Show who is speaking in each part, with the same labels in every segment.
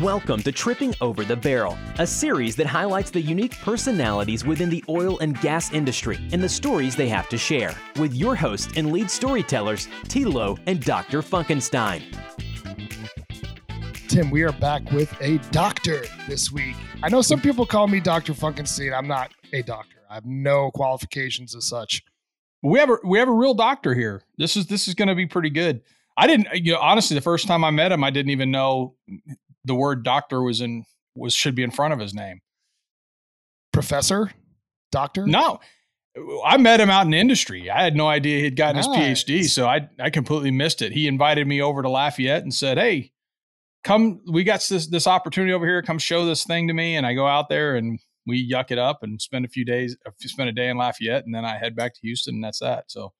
Speaker 1: Welcome to Tripping Over the Barrel, a series that highlights the unique personalities within the oil and gas industry and the stories they have to share, with your hosts and lead storytellers, Tilo and Dr. Funkenstein.
Speaker 2: Tim, we are back with a doctor this week. I know some people call me Dr. Funkenstein. I'm not a doctor. I have no qualifications as such.
Speaker 3: We have a we have a real doctor here. This is this is going to be pretty good. I didn't you know honestly the first time I met him I didn't even know the word doctor was in was should be in front of his name.
Speaker 2: Professor? Doctor?
Speaker 3: No. I met him out in industry. I had no idea he'd gotten nice. his PhD, so I I completely missed it. He invited me over to Lafayette and said, "Hey, come we got this this opportunity over here. Come show this thing to me." And I go out there and we yuck it up and spend a few days, spend a day in Lafayette, and then I head back to Houston, and that's that. So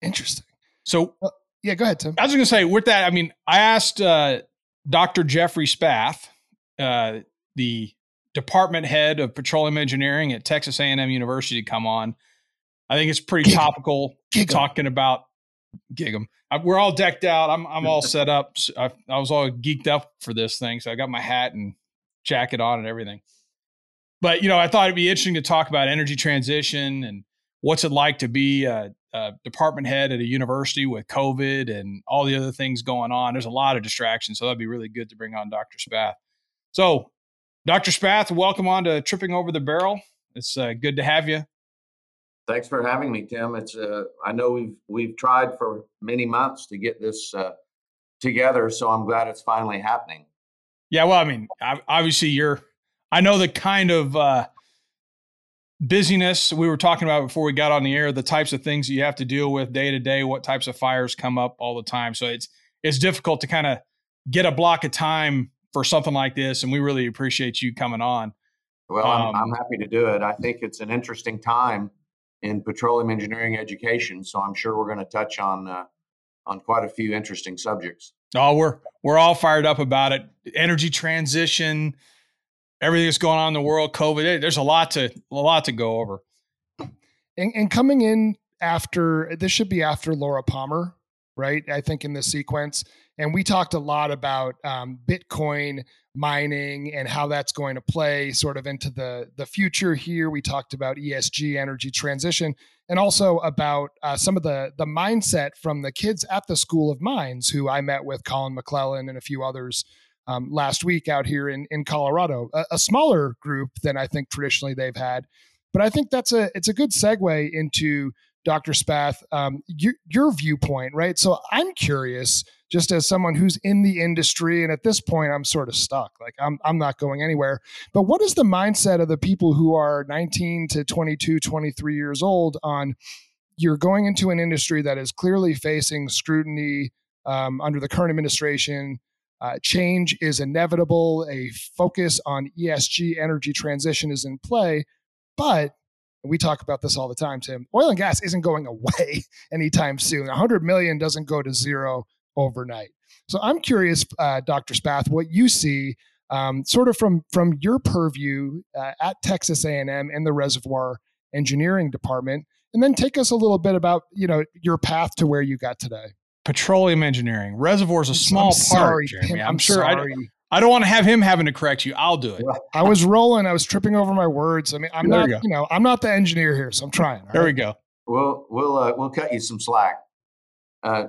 Speaker 2: interesting.
Speaker 3: So
Speaker 2: well, yeah, go ahead, Tim.
Speaker 3: I was going to say with that. I mean, I asked uh, Dr. Jeffrey Spath, uh, the department head of petroleum engineering at Texas A&M University, to come on. I think it's pretty Gig topical Gig talking about gig them. we're all decked out. I'm I'm all set up. I, I was all geeked up for this thing, so I got my hat and jacket on and everything. But you know, I thought it'd be interesting to talk about energy transition and what's it like to be a, a, department head at a university with COVID and all the other things going on. There's a lot of distractions, so that'd be really good to bring on Dr. Spath. So, Dr. Spath, welcome on to Tripping Over the Barrel. It's uh, good to have you.
Speaker 4: Thanks for having me, Tim. It's uh, I know we've we've tried for many months to get this uh, together, so I'm glad it's finally happening.
Speaker 3: Yeah, well, I mean, obviously you're. I know the kind of uh, busyness we were talking about before we got on the air, the types of things you have to deal with day to day, what types of fires come up all the time. So it's it's difficult to kind of get a block of time for something like this, and we really appreciate you coming on.
Speaker 4: Well, um, I'm, I'm happy to do it. I think it's an interesting time in petroleum engineering education, so I'm sure we're going to touch on uh, on quite a few interesting subjects.
Speaker 3: Oh, we're we're all fired up about it. Energy transition, everything that's going on in the world, COVID. There's a lot to a lot to go over.
Speaker 2: And, and coming in after this should be after Laura Palmer, right? I think in this sequence, and we talked a lot about um, Bitcoin mining and how that's going to play sort of into the the future here. We talked about ESG, energy transition, and also about uh, some of the the mindset from the kids at the School of Mines, who I met with Colin McClellan and a few others um, last week out here in in Colorado. A, a, smaller group than I think traditionally they've had, but I think that's a it's a good segue into Dr. Spath, um, your, your viewpoint, right? So I'm curious, just as someone who's in the industry, and at this point I'm sort of stuck. Like I'm I'm not going anywhere. But what is the mindset of the people who are 19 to 22, 23 years old on? You're going into an industry that is clearly facing scrutiny um, under the current administration uh, change is inevitable. A focus on ESG energy transition is in play. But we talk about this all the time, Tim. Oil and gas isn't going away anytime soon. 100 million doesn't go to zero overnight. So I'm curious, uh, Dr. Spath, what you see um, sort of from from your purview uh, at Texas A&M and the Reservoir Engineering Department, and then take us a little bit about you know your path to where you got today
Speaker 3: petroleum engineering. Reservoir's is a small
Speaker 2: I'm
Speaker 3: part.
Speaker 2: Sorry, Jeremy. I'm, I'm sure.
Speaker 3: Sorry. I, I don't want to have him having to correct you. I'll do it.
Speaker 2: I was rolling. I was tripping over my words. I mean, I'm there not. You, you, know, I'm not the engineer here, so I'm trying.
Speaker 3: There right? we go.
Speaker 4: We'll we'll uh, we'll cut you some slack. Uh,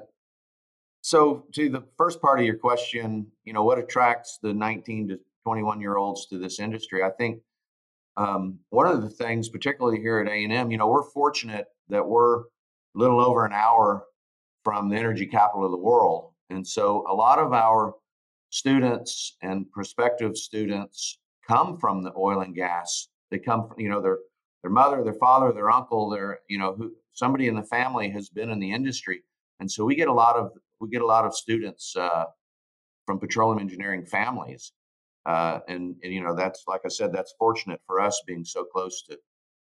Speaker 4: so to the first part of your question, you know, what attracts the 19 to 21 year olds to this industry? I think um, one of the things, particularly here at A&M, you know, we're fortunate that we're a little over an hour from the energy capital of the world. And so a lot of our students and prospective students come from the oil and gas. They come from, you know, their their mother, their father, their uncle, their, you know, who somebody in the family has been in the industry. And so we get a lot of we get a lot of students uh, from petroleum engineering families. Uh, and, and you know that's like I said, that's fortunate for us being so close to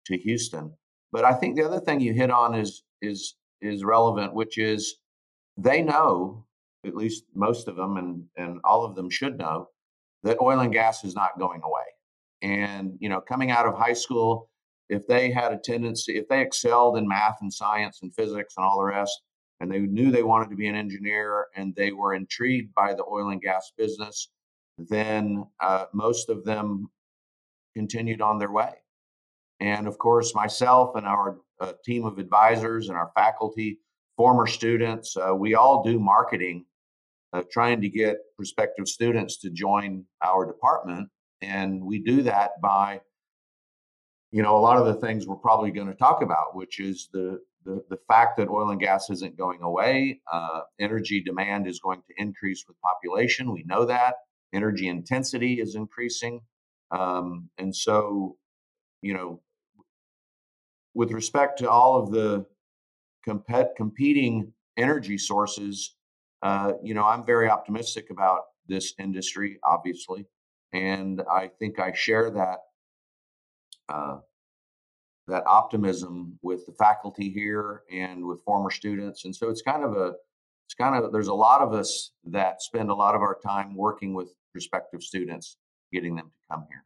Speaker 4: to Houston. But I think the other thing you hit on is is is relevant, which is they know, at least most of them, and and all of them should know that oil and gas is not going away. And you know, coming out of high school, if they had a tendency, if they excelled in math and science and physics and all the rest, and they knew they wanted to be an engineer and they were intrigued by the oil and gas business, then uh, most of them continued on their way. And of course, myself and our uh, team of advisors and our faculty, former students, uh, we all do marketing, uh, trying to get prospective students to join our department. And we do that by, you know, a lot of the things we're probably going to talk about, which is the the, the fact that oil and gas isn't going away. Uh, energy demand is going to increase with population. We know that. Energy intensity is increasing. Um, and so, you know, with respect to all of the compet- competing energy sources, uh, you know, I'm very optimistic about this industry, obviously. And I think I share that uh, that optimism with the faculty here and with former students. And so it's kind of a, it's kind of, there's a lot of us that spend a lot of our time working with prospective students, getting them to come here.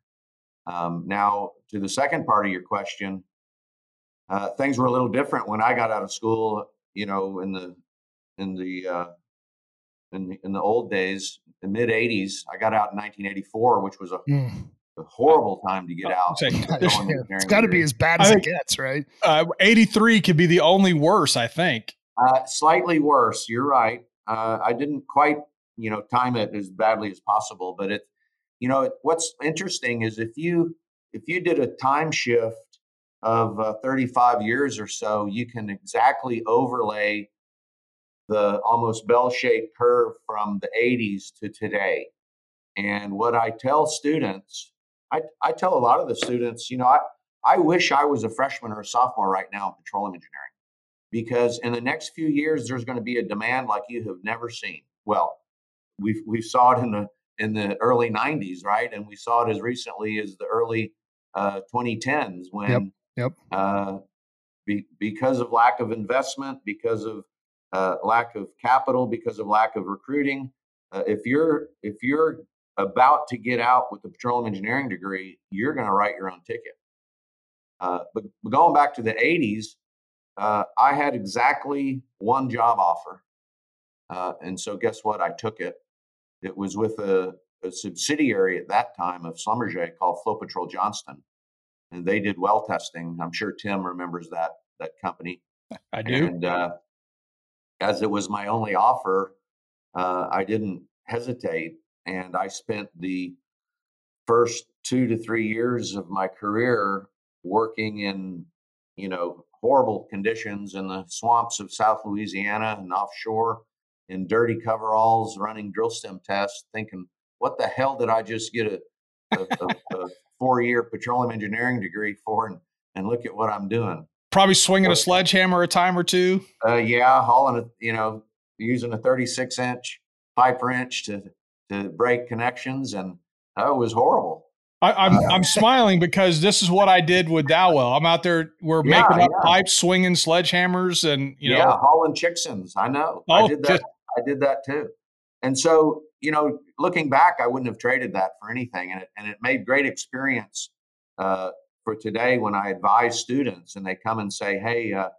Speaker 4: Um, now, to the second part of your question, uh, things were a little different when I got out of school. You know, in the in the uh, in the, in the old days, the mid '80s, I got out in 1984, which was a mm a horrible time to get out.
Speaker 2: it's got to be as bad as it gets, right?
Speaker 3: Uh, 83 could be the only worse, I think.
Speaker 4: Uh, slightly worse. You're right. Uh, I didn't quite, you know, time it as badly as possible, but it, you know, what's interesting is if you if you did a time shift of uh, 35 years or so, you can exactly overlay the almost bell-shaped curve from the 80s to today. And what I tell students I, I tell a lot of the students, you know, I, I wish I was a freshman or a sophomore right now in petroleum engineering because in the next few years there's going to be a demand like you have never seen. Well, we we saw it in the in the early 90s, right? And we saw it as recently as the early uh, 2010s when
Speaker 2: yep, yep.
Speaker 4: Uh, be, because of lack of investment, because of uh, lack of capital, because of lack of recruiting, uh, if you're if you're about to get out with a petroleum engineering degree, you're going to write your own ticket. Uh, but, going back to the 80s, uh, I had exactly one job offer. Uh, and so, guess what? I took it. It was with a, a subsidiary at that time of Schlumberger called Flopetrol Johnston. And they did well testing. I'm sure Tim remembers that that company.
Speaker 3: I do.
Speaker 4: And uh, as it was my only offer, uh, I didn't hesitate and I spent the first two to three years of my career working in, you know, horrible conditions in the swamps of South Louisiana and offshore in dirty coveralls, running drill stem tests, thinking, what the hell did I just get a, a, a, a four year petroleum engineering degree for? And, and look at what I'm doing.
Speaker 3: Probably swinging a sledgehammer a time or two.
Speaker 4: Uh, yeah, hauling a, you know, using a 36 inch pipe wrench to to break connections, and oh, it was horrible.
Speaker 3: I, am I'm, uh, I'm smiling because this is what I did with Dowell. I'm out there. We're yeah, making up yeah. pipes, swinging sledgehammers, and you know,
Speaker 4: yeah, hauling chiksans. I know. Oh, I did that. Just, I did that too. And so, you know, looking back, I wouldn't have traded that for anything, and it and it made great experience uh, for today when I advise students and they come and say, "Hey, uh,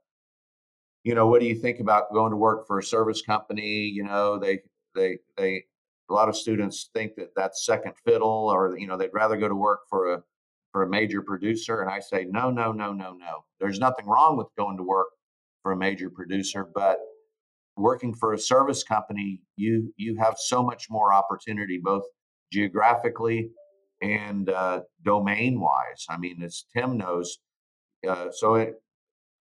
Speaker 4: you know, what do you think about going to work for a service company?" You know, they they they a lot of students think that that's second fiddle or you know they'd rather go to work for a for a major producer and i say no no no no no there's nothing wrong with going to work for a major producer but working for a service company you you have so much more opportunity both geographically and uh, domain wise i mean as tim knows uh, so it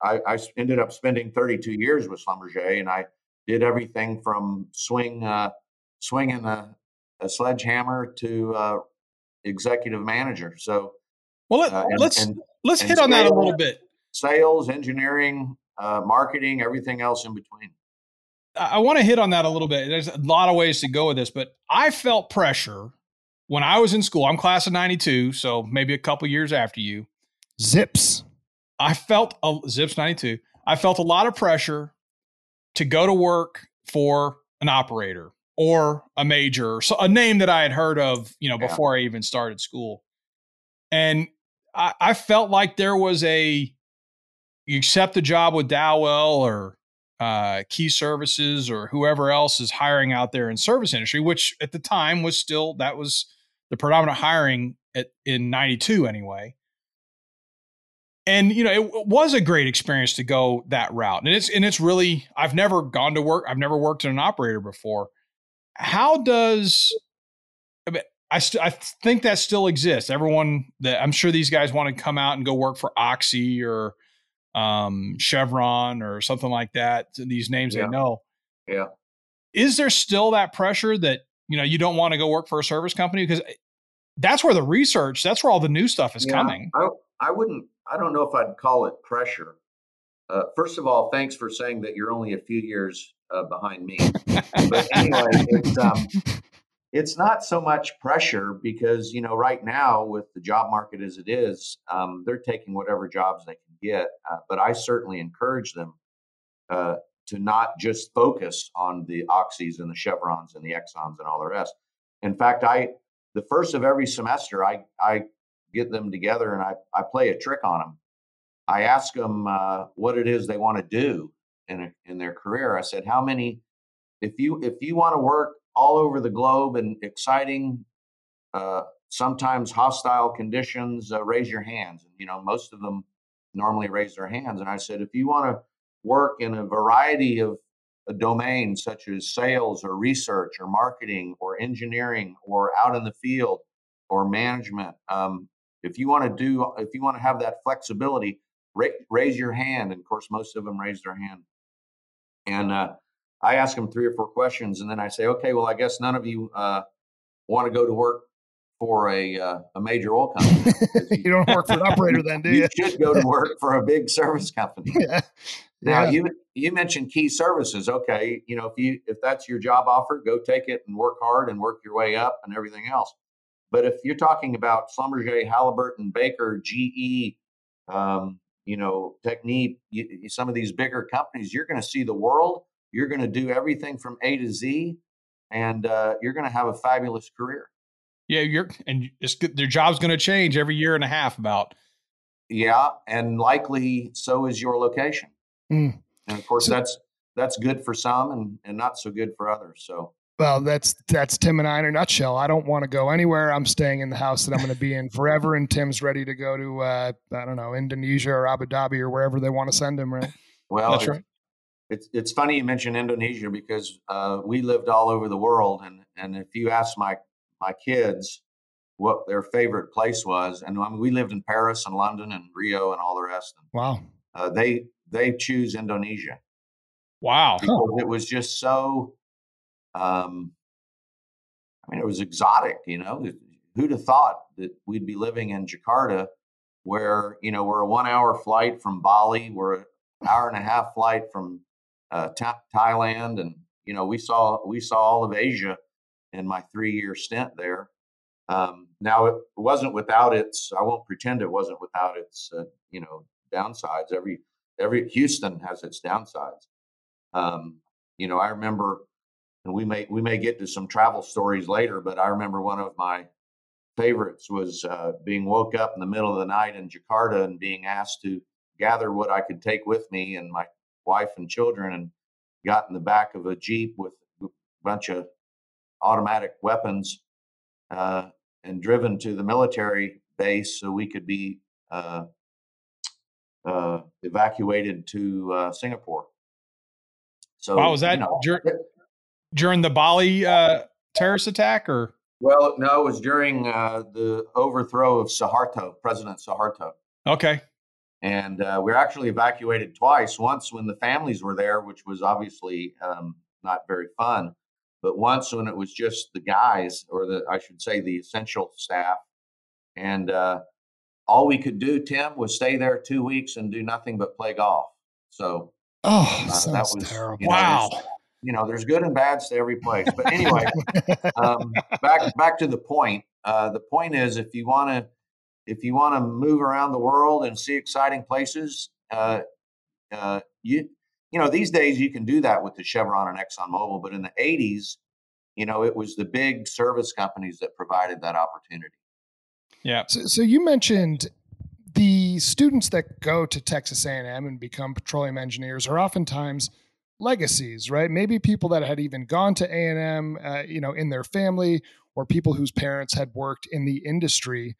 Speaker 4: I, I, ended up spending 32 years with Schlumberger, and I did everything from swing uh, swinging a, a sledgehammer to uh, executive manager. So,
Speaker 3: well, let, uh, let's and, let's and hit on that a little bit.
Speaker 4: Sales, engineering, uh, marketing, everything else in between.
Speaker 3: I want to hit on that a little bit. There's a lot of ways to go with this, but I felt pressure when I was in school. I'm class of 92, so maybe a couple years after you.
Speaker 2: Zips.
Speaker 3: I felt a, Zips 92. I felt a lot of pressure to go to work for an operator or a major, so a name that I had heard of, you know, yeah. before I even started school. And I, I, felt like there was a you accept the job with Dowell or uh, key services or whoever else is hiring out there in service industry, which at the time was still that was the predominant hiring at, in 92 anyway. And you know, it was a great experience to go that route. And it's and it's really I've never gone to work, I've never worked in an operator before. How does I, mean, I, st- I think that still exists. Everyone that I'm sure these guys want to come out and go work for Oxy or um, Chevron or something like that. These names
Speaker 4: Yeah.
Speaker 3: they know.
Speaker 4: Yeah.
Speaker 3: Is there still that pressure that you know you don't want to go work for a service company because that's where the research, that's where all the new stuff is
Speaker 4: Yeah,
Speaker 3: coming.
Speaker 4: I, I wouldn't, I don't know if I'd call it pressure. Uh, first of all, thanks for saying that you're only a few years uh, behind me. But anyway, it's, um, it's not so much pressure because, you know, right now with the job market as it is, um, they're taking whatever jobs they can get. Uh, but I certainly encourage them uh, to not just focus on the Oxys and the Chevrons and the Exxons and all the rest. In fact, I, the first of every semester, I, I get them together and I, I play a trick on them. I ask them uh, what it is they want to do in a, in their career. I said, "How many? If you if you want to work all over the globe in exciting, uh, sometimes hostile conditions, uh, raise your hands." And you know, most of them normally raise their hands. And I said, if you want to work in a variety of uh, domains such as sales or research or marketing or engineering or out in the field or management, um, if you want to do if you want to have that flexibility ra- raise your hand and of course most of them raise their hand and uh, i ask them three or four questions and then i say okay well i guess none of you uh, want to go to work for a, uh, a major oil company
Speaker 2: you don't work for an operator then, do
Speaker 4: you
Speaker 2: you?
Speaker 4: should go to work for a big service company
Speaker 2: yeah.
Speaker 4: now
Speaker 2: Yeah.
Speaker 4: you you mentioned key services. Okay, you know if you if that's your job offer, go take it and work hard and work your way up and everything else. But if you're talking about Schlumberger, Halliburton, Baker, GE, um, you know Technip, you, you- some of these bigger companies, you're going to see the world. You're going to do everything from A to Z, and uh, you're going to have a fabulous career.
Speaker 3: Yeah, you're and it's good. Their job's going to change every year and a half. About
Speaker 4: Yeah, and likely so is your location.
Speaker 2: Mm.
Speaker 4: And of course,
Speaker 2: So-
Speaker 4: that's that's good for some and and not so good for others. So.
Speaker 2: Well, that's that's Tim and I in a nutshell. I don't want to go anywhere. I'm staying in the house that I'm going to be in forever, and Tim's ready to go to uh, I don't know Indonesia or Abu Dhabi or wherever they want to send him. Right?
Speaker 4: Well,
Speaker 3: That's right.
Speaker 4: it's it's funny you mentioned Indonesia because uh, we lived all over the world, and and if you ask my my kids what their favorite place was, and I mean, we lived in Paris and London and Rio and all the rest, and
Speaker 2: Wow.
Speaker 4: uh, they they choose Indonesia
Speaker 3: wow,
Speaker 4: because it was just so. Um, I mean, it was exotic. You know, who'd have thought that we'd be living in Jakarta, where you know we're a one-hour flight from Bali, we're an hour and a half flight from uh, Tha- Thailand, and you know we saw we saw all of Asia in my three-year stint there. Um, now it wasn't without its. I won't pretend it wasn't without its. Uh, you know downsides. Every every Houston has its downsides. Um, you know, I remember, and we may we may get to some travel stories later, but I remember one of my favorites was uh, being woke up in the middle of the night in Jakarta and being asked to gather what I could take with me and my wife and children, and got in the back of a jeep with a bunch of automatic weapons uh, and driven to the military base so we could be uh, uh, evacuated to uh, Singapore. So,
Speaker 3: wow. Was that
Speaker 4: you know,
Speaker 3: dur- during the Bali uh, terrorist attack or?
Speaker 4: well, no, it was during uh, the overthrow of Suharto, President Suharto.
Speaker 3: Okay,
Speaker 4: And uh, we were actually evacuated twice. Once when the families were there, which was obviously um, not very fun, but once when it was just the guys, or the I should say the essential staff, and uh, all we could do, Tim, was stay there two weeks and do nothing but play golf. So
Speaker 2: Oh,
Speaker 4: uh, that was
Speaker 2: terrible.
Speaker 4: You know,
Speaker 3: wow.
Speaker 4: you know, there's good and bads to every place. But anyway, um, back back to the point. Uh, the point is, if you want to, if you want to move around the world and see exciting places, uh, uh, you you know these days you can do that with the Chevron and Exxon Mobil. But in the '80s, you know, it was the big service companies that provided that opportunity.
Speaker 3: Yeah.
Speaker 2: So, so you mentioned the students that go to Texas A&M and become petroleum engineers are oftentimes legacies, right? Maybe people that had even gone to A and M, uh, you know, in their family, or people whose parents had worked in the industry.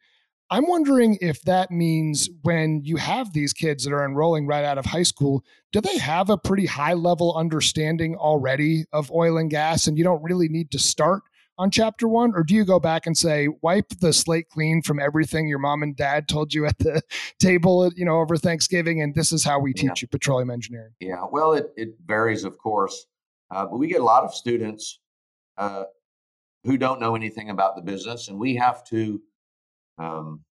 Speaker 2: I'm wondering if that means when you have these kids that are enrolling right out of high school, do they have a pretty high level understanding already of oil and gas, and you don't really need to start on chapter one, or do you go back and say wipe the slate clean from everything your mom and dad told you at the table, you know, over Thanksgiving, and this is how we teach yeah. you petroleum engineering?
Speaker 4: Yeah, well, it it varies, of course, uh, but we get a lot of students uh, who don't know anything about the business, and we have to. Um,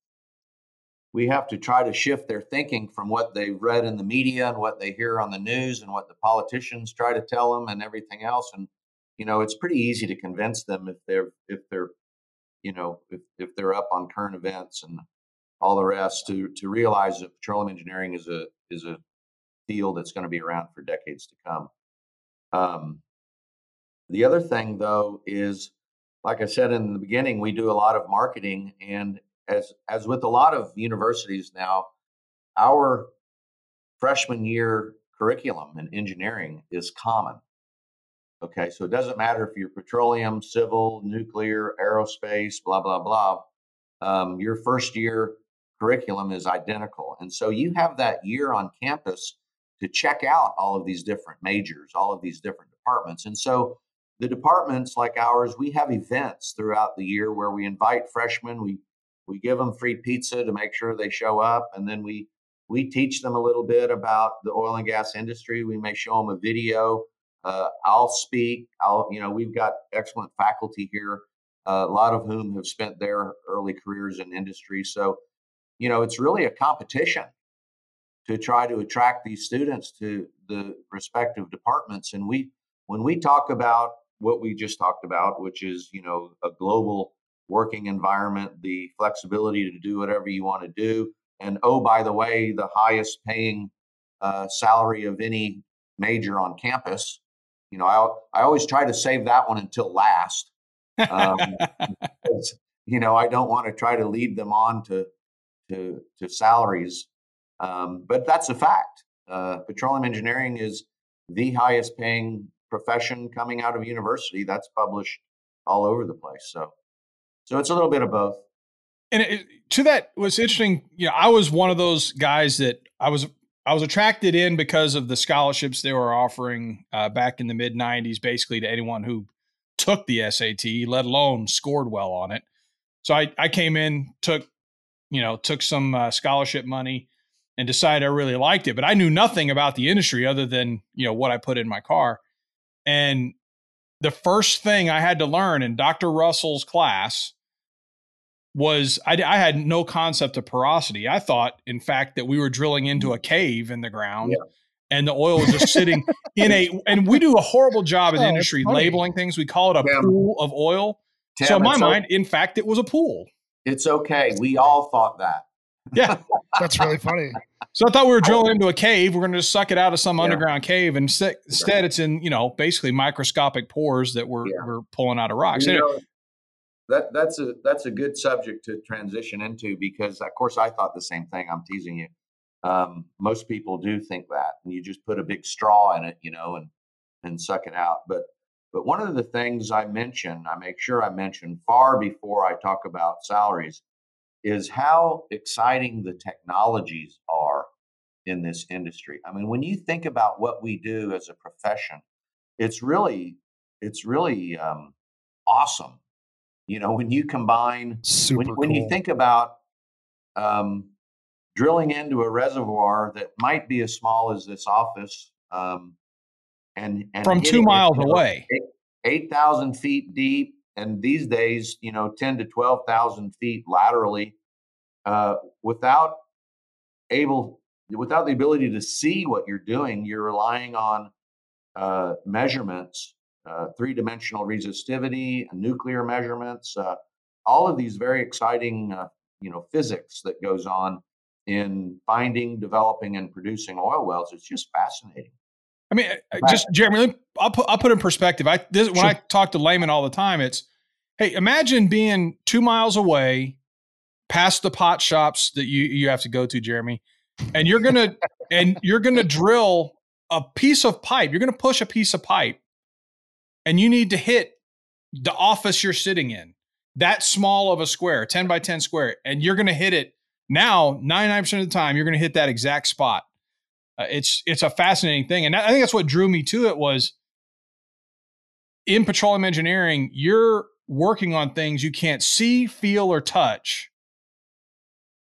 Speaker 4: we have to try to shift their thinking from what they've read in the media and what they hear on the news and what the politicians try to tell them and everything else and you know it's pretty easy to convince them if they're if they're you know if, if they're up on current events and all the rest to to realize that petroleum engineering is a is a field that's going to be around for decades to come. Um, the other thing though is like i said in the beginning we do a lot of marketing and as as with a lot of universities now our freshman year curriculum in engineering is common Okay, so it doesn't matter if you're petroleum, civil, nuclear, aerospace, blah, blah, blah. Um, your first year curriculum is identical. And so you have that year on campus to check out all of these different majors, all of these different departments. And so the departments like ours, we have events throughout the year where we invite freshmen, we we give them free pizza to make sure they show up, and then we we teach them a little bit about the oil and gas industry. We may show them a video uh, I'll speak. I'll, you know, we've got excellent faculty here, uh, a lot of whom have spent their early careers in industry. So, you know, it's really a competition to try to attract these students to the respective departments. And we, when we talk about what we just talked about, which is, you know, a global working environment, the flexibility to do whatever you want to do. And oh, by the way, the highest paying uh, salary of any major on campus you know, I I always try to save that one until last. Um, because, you know, I don't want to try to lead them on to to to salaries, um, but that's a fact. Uh, petroleum engineering is the highest paying profession coming out of university. That's published all over the place. So, so it's a little bit of both.
Speaker 3: And it, to that was interesting. You know, I was one of those guys that I was I was attracted in because of the scholarships they were offering uh, back in the mid 90s, basically to anyone who took the SAT, let alone scored well on it. So I, I came in, took, you know, took some uh, scholarship money and decided I really liked it. But I knew nothing about the industry other than, you know, what I put in my car. And the first thing I had to learn in Dr. Russell's class was I, I, had no concept of porosity. I thought, in fact, that we were drilling into a cave in the ground. Yeah. And the oil was just sitting in a, and we do a horrible job in the oh, industry labeling things. We call it a Tim, pool of oil. Tim, so in my mind, okay. in fact, it was a pool.
Speaker 4: It's okay. We all thought that.
Speaker 3: Yeah,
Speaker 2: that's really funny.
Speaker 3: So I thought we were drilling into a cave. We're going to just suck it out of some yeah. underground cave, and instead, it's in you know basically microscopic pores that we're yeah. we're pulling out of rocks. You know,
Speaker 4: that that's a that's a good subject to transition into because of course I thought the same thing. I'm teasing you. Um, most people do think that, and you just put a big straw in it, you know, and and suck it out. But but one of the things I mention, I make sure I mention far before I talk about salaries, is how exciting the technologies are in this industry. I mean, when you think about what we do as a profession, it's really it's really um, awesome you know, when you combine, when, cool. when you think about um, drilling into a reservoir that might be as small as this office, um, and, and
Speaker 3: from two miles away,
Speaker 4: eight thousand feet deep, and these days, you know, ten to twelve thousand feet laterally, uh, without able, without the ability to see what you're doing, you're relying on uh, measurements uh, three-dimensional resistivity, nuclear measurements, uh, all of these very exciting, uh, you know, physics that goes on in finding, developing, and producing oil wells. It's just fascinating.
Speaker 3: I mean, uh, just Jeremy, I'll put I'll put in perspective. I this, when sure. I talk to laymen all the time, it's hey, imagine being two miles away, past the pot shops that you you have to go to, Jeremy, and you're gonna and you're gonna drill a piece of pipe. You're going to push a piece of pipe, and you need to hit the office you're sitting in. That small of a square, 10 by 10 square, and you're going to hit it now 99% of the time you're going to hit that exact spot uh, it's it's a fascinating thing and i think that's what drew me to it was in petroleum engineering you're working on things you can't see feel or touch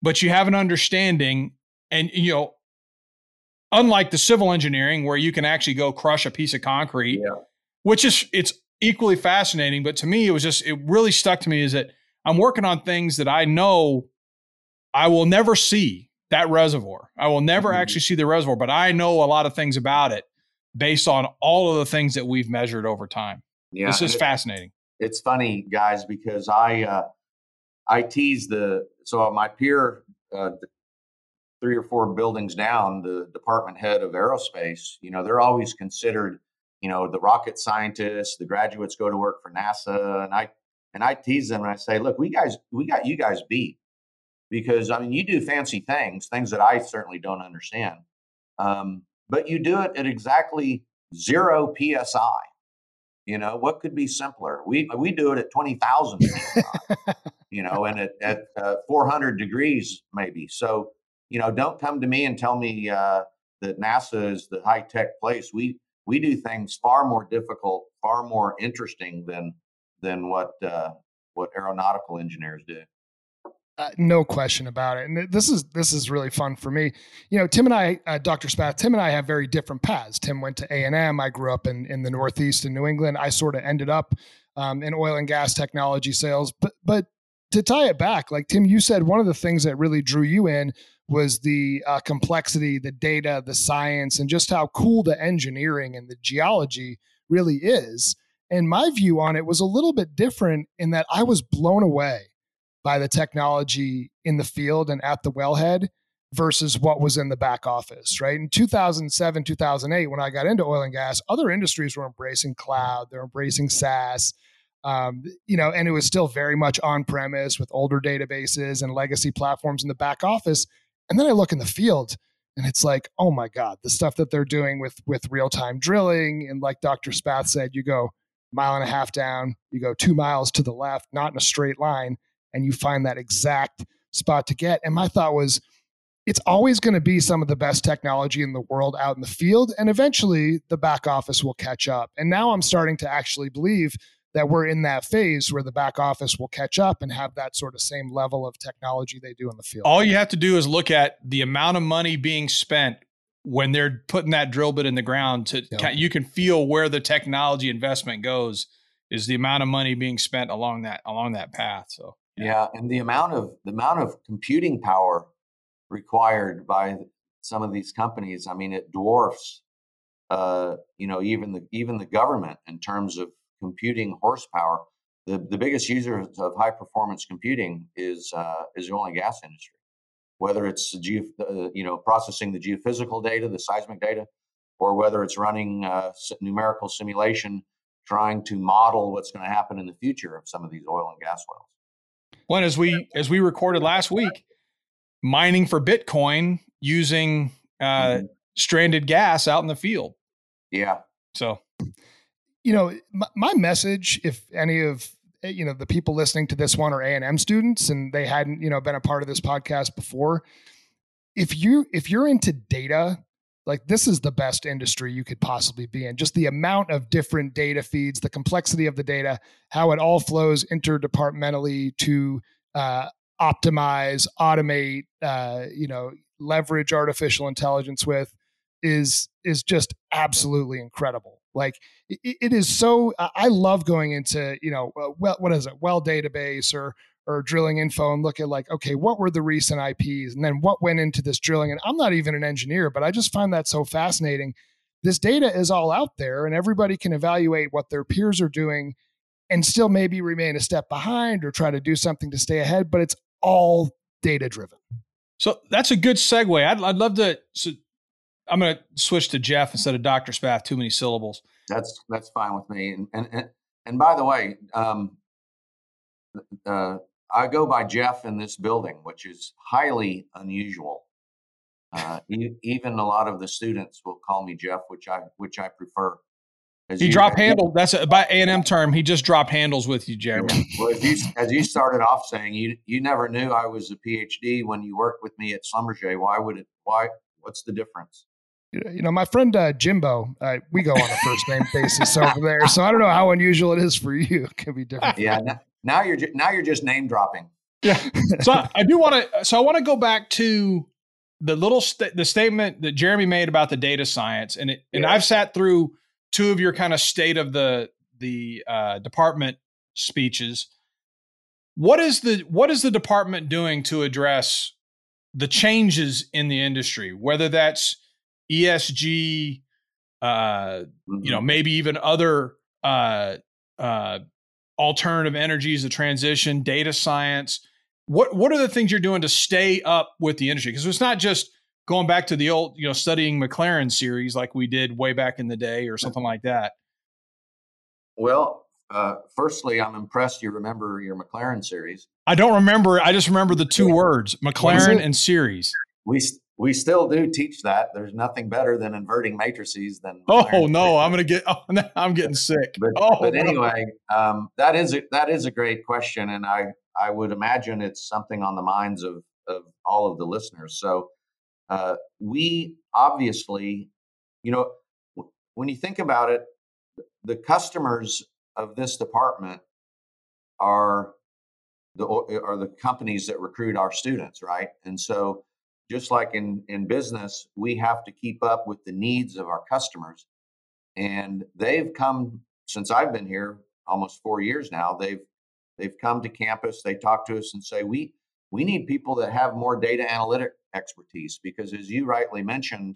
Speaker 3: but you have an understanding and you know unlike the civil engineering where you can actually go crush a piece of concrete yeah. which is it's equally fascinating but to me it was just it really stuck to me is that i'm working on things that i know I will never see that reservoir. I will never mm-hmm. actually see the reservoir, but I know a lot of things about it based on all of the things that we've measured over time. Yeah, this is it, fascinating.
Speaker 4: It's funny, guys, because I uh, I tease the so my peer uh, three or four buildings down, the department head of aerospace. You know, they're always considered. You know, the rocket scientists, the graduates go to work for NASA, and I and I tease them and I say, look, we guys, we got you guys beat because I mean, you do fancy things, things that I certainly don't understand, um, but you do it at exactly zero psi. You know what could be simpler? We we do it at twenty thousand, you know, and at at uh, four hundred degrees maybe. So you know, don't come to me and tell me uh, that NASA is the high tech place. We we do things far more difficult, far more interesting than than what uh, what aeronautical engineers do.
Speaker 2: Uh, no question about it. And this is this is really fun for me. You know, Tim and I, uh, Dr. Spath, Tim and I have very different paths. Tim went to A and M. I grew up in in the Northeast in New England. I sort of ended up um, in oil and gas technology sales. But but to tie it back, like Tim, you said one of the things that really drew you in was the uh, complexity, the data, the science, and just how cool the engineering and the geology really is. And my view on it was a little bit different in that I was blown away by the technology in the field and at the wellhead versus what was in the back office, right? In 2007, 2008, when I got into oil and gas, other industries were embracing cloud, they're embracing SaaS, um, you know, and it was still very much on premise with older databases and legacy platforms in the back office. And then I look in the field and it's like, oh my God, the stuff that they're doing with with real time drilling. And like Dr. Spath said, you go mile and a half down, you go two miles to the left, not in a straight line and you find that exact spot to get. And my thought was, it's always going to be some of the best technology in the world out in the field. And eventually the back office will catch up. And now I'm starting to actually believe that we're in that phase where the back office will catch up and have that sort of same level of technology they do in the field.
Speaker 3: All you have to do is look at the amount of money being spent when they're putting that drill bit in the ground to yeah. you can feel where the technology investment goes is the amount of money being spent along that along that path. So
Speaker 4: yeah. yeah, and the amount of the amount of computing power required by some of these companies, I mean, it dwarfs, uh, you know, even the even the government in terms of computing horsepower. The the biggest user of high performance computing is uh, is the oil and gas industry, whether it's geo, uh, you know processing the geophysical data, the seismic data, or whether it's running uh, numerical simulation, trying to model what's going to happen in the future of some of these oil and gas wells.
Speaker 3: One as we as we recorded last week, mining for Bitcoin using uh, mm-hmm. stranded gas out in the field.
Speaker 4: Yeah.
Speaker 3: So,
Speaker 2: you know, my, my message, if any of eh, you know the people listening to this one are A and M students and they hadn't you know been a part of this podcast before, if you if you're into data like this is the best industry you could possibly be in. Just the amount of different data feeds the complexity of the data how it all flows interdepartmentally to uh, optimize automate uh, you know leverage artificial intelligence with is is just absolutely incredible. Like it, it is so i love going into you know well what is it? Well database or or Drillinginfo and look at like, okay, what were the recent IPs and then what went into this drilling? And I'm not even an engineer, but I just find that so fascinating. This data is all out there and everybody can evaluate what their peers are doing and still maybe remain a step behind or try to do something to stay ahead, but it's all data driven.
Speaker 3: So that's a good segue. I'd, I'd love to. So I'm going to switch to Jeff instead of Dr. Spath. Too many syllables.
Speaker 4: That's that's fine with me. And and and, and by the way, um, uh, I go by Jeff in this building, which is highly unusual. Uh, even a lot of the students will call me Jeff, which I which I prefer.
Speaker 3: As he dropped handle. That's a, by A and M term. He just dropped handles with you, Jeremy.
Speaker 4: Well, as you, as you started off saying, you you never knew I was a PhD when you worked with me at Schlumberger. Why would it? Why? What's the difference?
Speaker 2: You know, my friend uh, Jimbo, uh, we go on a first name basis over there, so I don't know how unusual it is for you. It could be different.
Speaker 4: Yeah. Now, you're now you're just name dropping.
Speaker 3: Yeah. So I, I do want to. So I want to go back to the little st- the statement that Jeremy made about the data science, and it, and I've sat through two of your kind of state of the the uh, department speeches. What is the what is the department doing to address the changes in the industry, whether that's ESG, uh, mm-hmm. you know, mm-hmm. maybe even other uh, uh, alternative energies, the transition, data science what what are the things you're doing to stay up with the industry? Because it's not just going back to the old, you know, studying Maclaurin series like we did way back in the day or something like that.
Speaker 4: Well, uh, firstly, I'm impressed you remember your Maclaurin series.
Speaker 3: I don't remember. I just remember the two words, Maclaurin and series.
Speaker 4: We we still do teach that. There's nothing better than inverting matrices than.
Speaker 3: Oh no, I'm gonna get. Oh, I'm getting sick.
Speaker 4: But,
Speaker 3: oh,
Speaker 4: but anyway, um, that is a, that is a great question, and I I would imagine it's something on the minds of, of all of the listeners. So uh, we obviously, you know, when you think about it, the customers of this department are the are the companies that recruit our students, right? And so just like in in business, we have to keep up with the needs of our customers. And they've come since I've been here almost 4 years now, they've They've come to campus, they talk to us and say, we, we need people that have more data analytic expertise because as you rightly mentioned,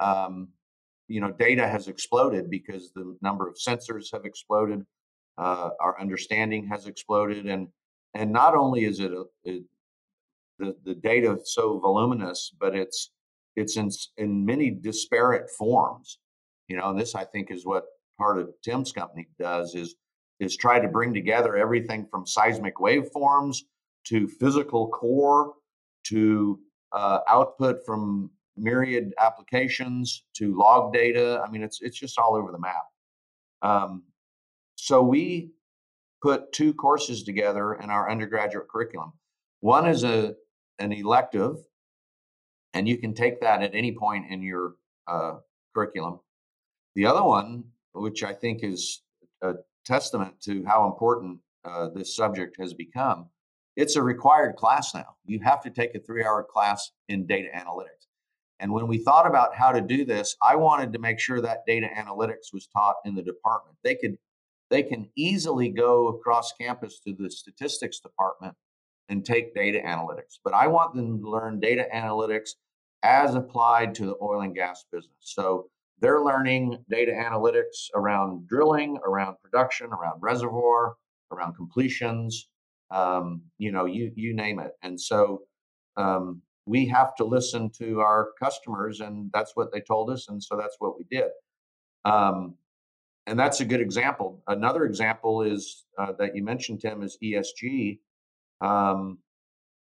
Speaker 4: um, you know, data has exploded because the number of sensors have exploded. Uh, our understanding has exploded. And, and not only is it, a, the, the data so voluminous, but it's, it's in, in many disparate forms, you know, and this I think is what part of Tim's company does is is try to bring together everything from seismic waveforms to physical core to uh, output from myriad applications to log data. I mean, it's it's just all over the map. Um, so we put two courses together in our undergraduate curriculum. One is a an elective, and you can take that at any point in your uh, curriculum. The other one, which I think is a testament to how important uh, this subject has become. It's a required class now. You have to take a three hour class in data analytics. And when we thought about how to do this, I wanted to make sure that data analytics was taught in the department. They could they can easily go across campus to the statistics department and take data analytics. But I want them to learn data analytics as applied to the oil and gas business. So they're learning data analytics around drilling, around production, around reservoir, around completions, um, you know, you you name it. And so um, we have to listen to our customers, and that's what they told us, and so that's what we did. Um, and that's a good example. Another example is uh, that you mentioned, Tim, is ESG. Um,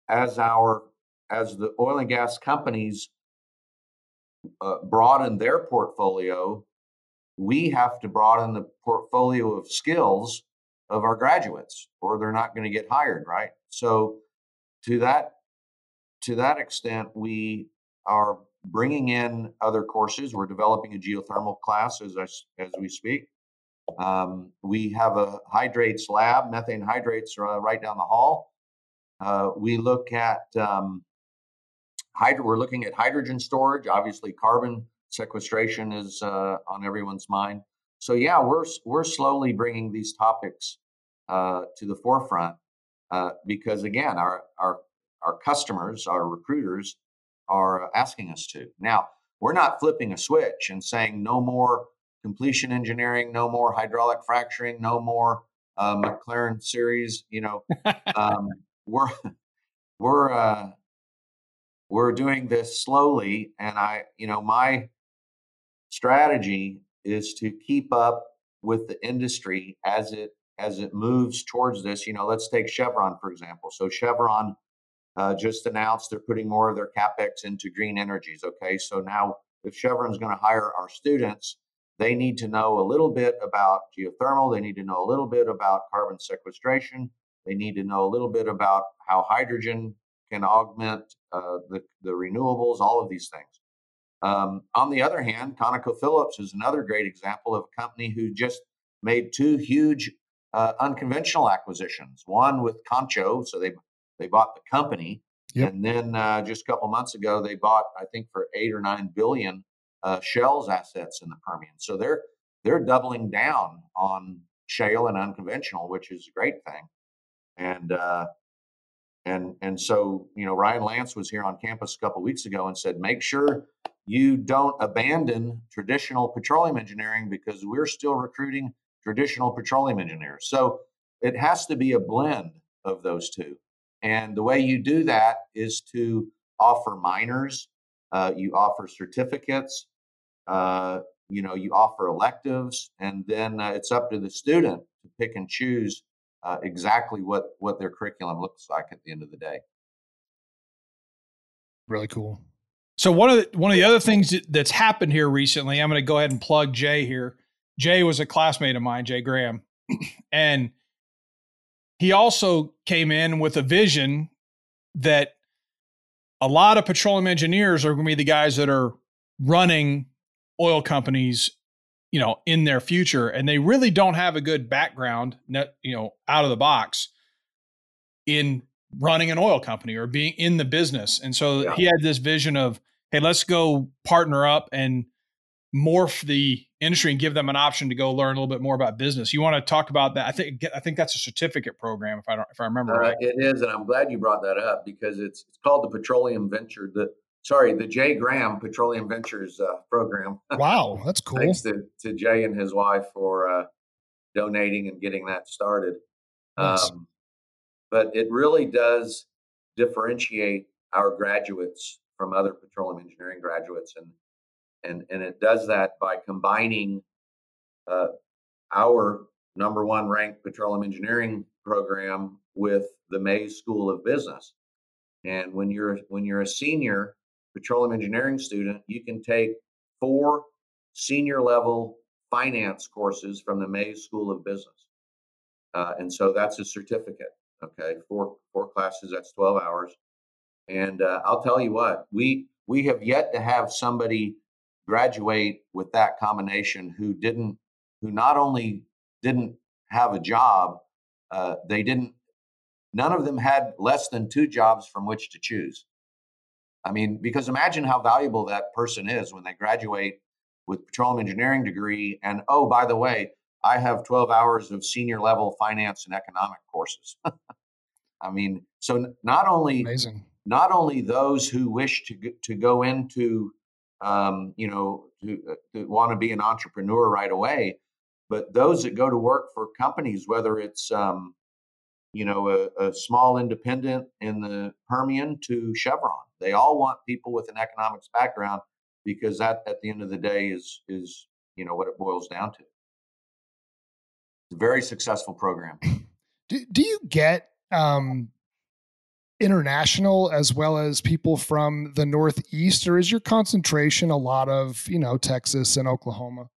Speaker 4: as our as the oil and gas companies uh, broaden their portfolio, we have to broaden the portfolio of skills of our graduates, or they're not going to get hired, right? So, to that to that extent, we are bringing in other courses. We're developing a geothermal class as I, as we speak. Um, we have a hydrates lab, methane hydrates uh, right down the hall. Uh, we look at um, hydro, we're looking at hydrogen storage. Obviously, carbon sequestration is uh, on everyone's mind. So yeah, we're we're slowly bringing these topics uh, to the forefront uh, because again, our our our customers, our recruiters, are asking us to. Now, we're not flipping a switch and saying no more completion engineering, no more hydraulic fracturing, no more uh, Maclaurin series. You know, um, we're we're uh, we're doing this slowly and i you know my strategy is to keep up with the industry as it as it moves towards this you know let's take chevron for example so chevron uh, just announced they're putting more of their capex into green energies. Okay, so now if Chevron's going to hire our students, they need to know a little bit about geothermal. They need to know a little bit about carbon sequestration. They need to know a little bit about how hydrogen can augment uh, the, the renewables, all of these things. Um, on the other hand, ConocoPhillips is another great example of a company who just made two huge uh, unconventional acquisitions. One with Concho, so they they bought the company, yep. and then uh, just a couple months ago they bought, I think, for eight or nine billion, uh, Shell's assets in the Permian. So they're they're doubling down on shale and unconventional, which is a great thing. And uh, and and so you know Ryan Lance was here on campus a couple weeks ago and said, make sure you don't abandon traditional petroleum engineering because we're still recruiting traditional petroleum engineers. So it has to be a blend of those two. And the way you do that is to offer minors, uh, you offer certificates, uh, you know, you offer electives, and then uh, it's up to the student to pick and choose uh, exactly what what their curriculum looks like at the end of the day.
Speaker 2: Really cool.
Speaker 3: So one of the one of the other things that's happened here recently, I'm going to go ahead and plug Jay here. Jay was a classmate of mine, Jay Graham, and he also came in with a vision that a lot of petroleum engineers are going to be the guys that are running oil companies you know in their future and they really don't have a good background you know out of the box in running an oil company or being in the business and so yeah. he had this vision of hey let's go partner up and morph the industry and give them an option to go learn a little bit more about business. You want to talk about that? I think I think that's a certificate program if I don't if I remember uh, right.
Speaker 4: It is, and I'm glad you brought that up because it's it's called the Petroleum Venture the sorry the Jay Graham Petroleum Ventures uh, program.
Speaker 2: Wow, that's cool.
Speaker 4: Thanks to, to Jay and his wife for uh, donating and getting that started. Nice. Um, but it really does differentiate our graduates from other petroleum engineering graduates and and and it does that by combining uh, our number one ranked petroleum engineering program with the Mays School of Business. And when you're when you're a senior petroleum engineering student, you can take four senior level finance courses from the Mays School of Business. Uh, and so that's a certificate. Okay, four four classes. That's twelve hours. And uh, I'll tell you what, we we have yet to have somebody graduate with that combination who didn't who not only didn't have a job uh, they didn't none of them had less than two jobs from which to choose i mean because imagine how valuable that person is when they graduate with petroleum engineering degree and oh by the way i have 12 hours of senior level finance and economic courses i mean so not only
Speaker 2: amazing
Speaker 4: not only those who wish to to go into um, you know, to, uh, to want to be an entrepreneur right away. But those that go to work for companies, whether it's um, you know a, a, small independent in the Permian to Chevron, they all want people with an economics background because that, at the end of the day, is is you know what it boils down to. It's a very successful program.
Speaker 2: Do, do you get um, international as well as people from the Northeast, or is your concentration a lot of, you know, Texas and Oklahoma?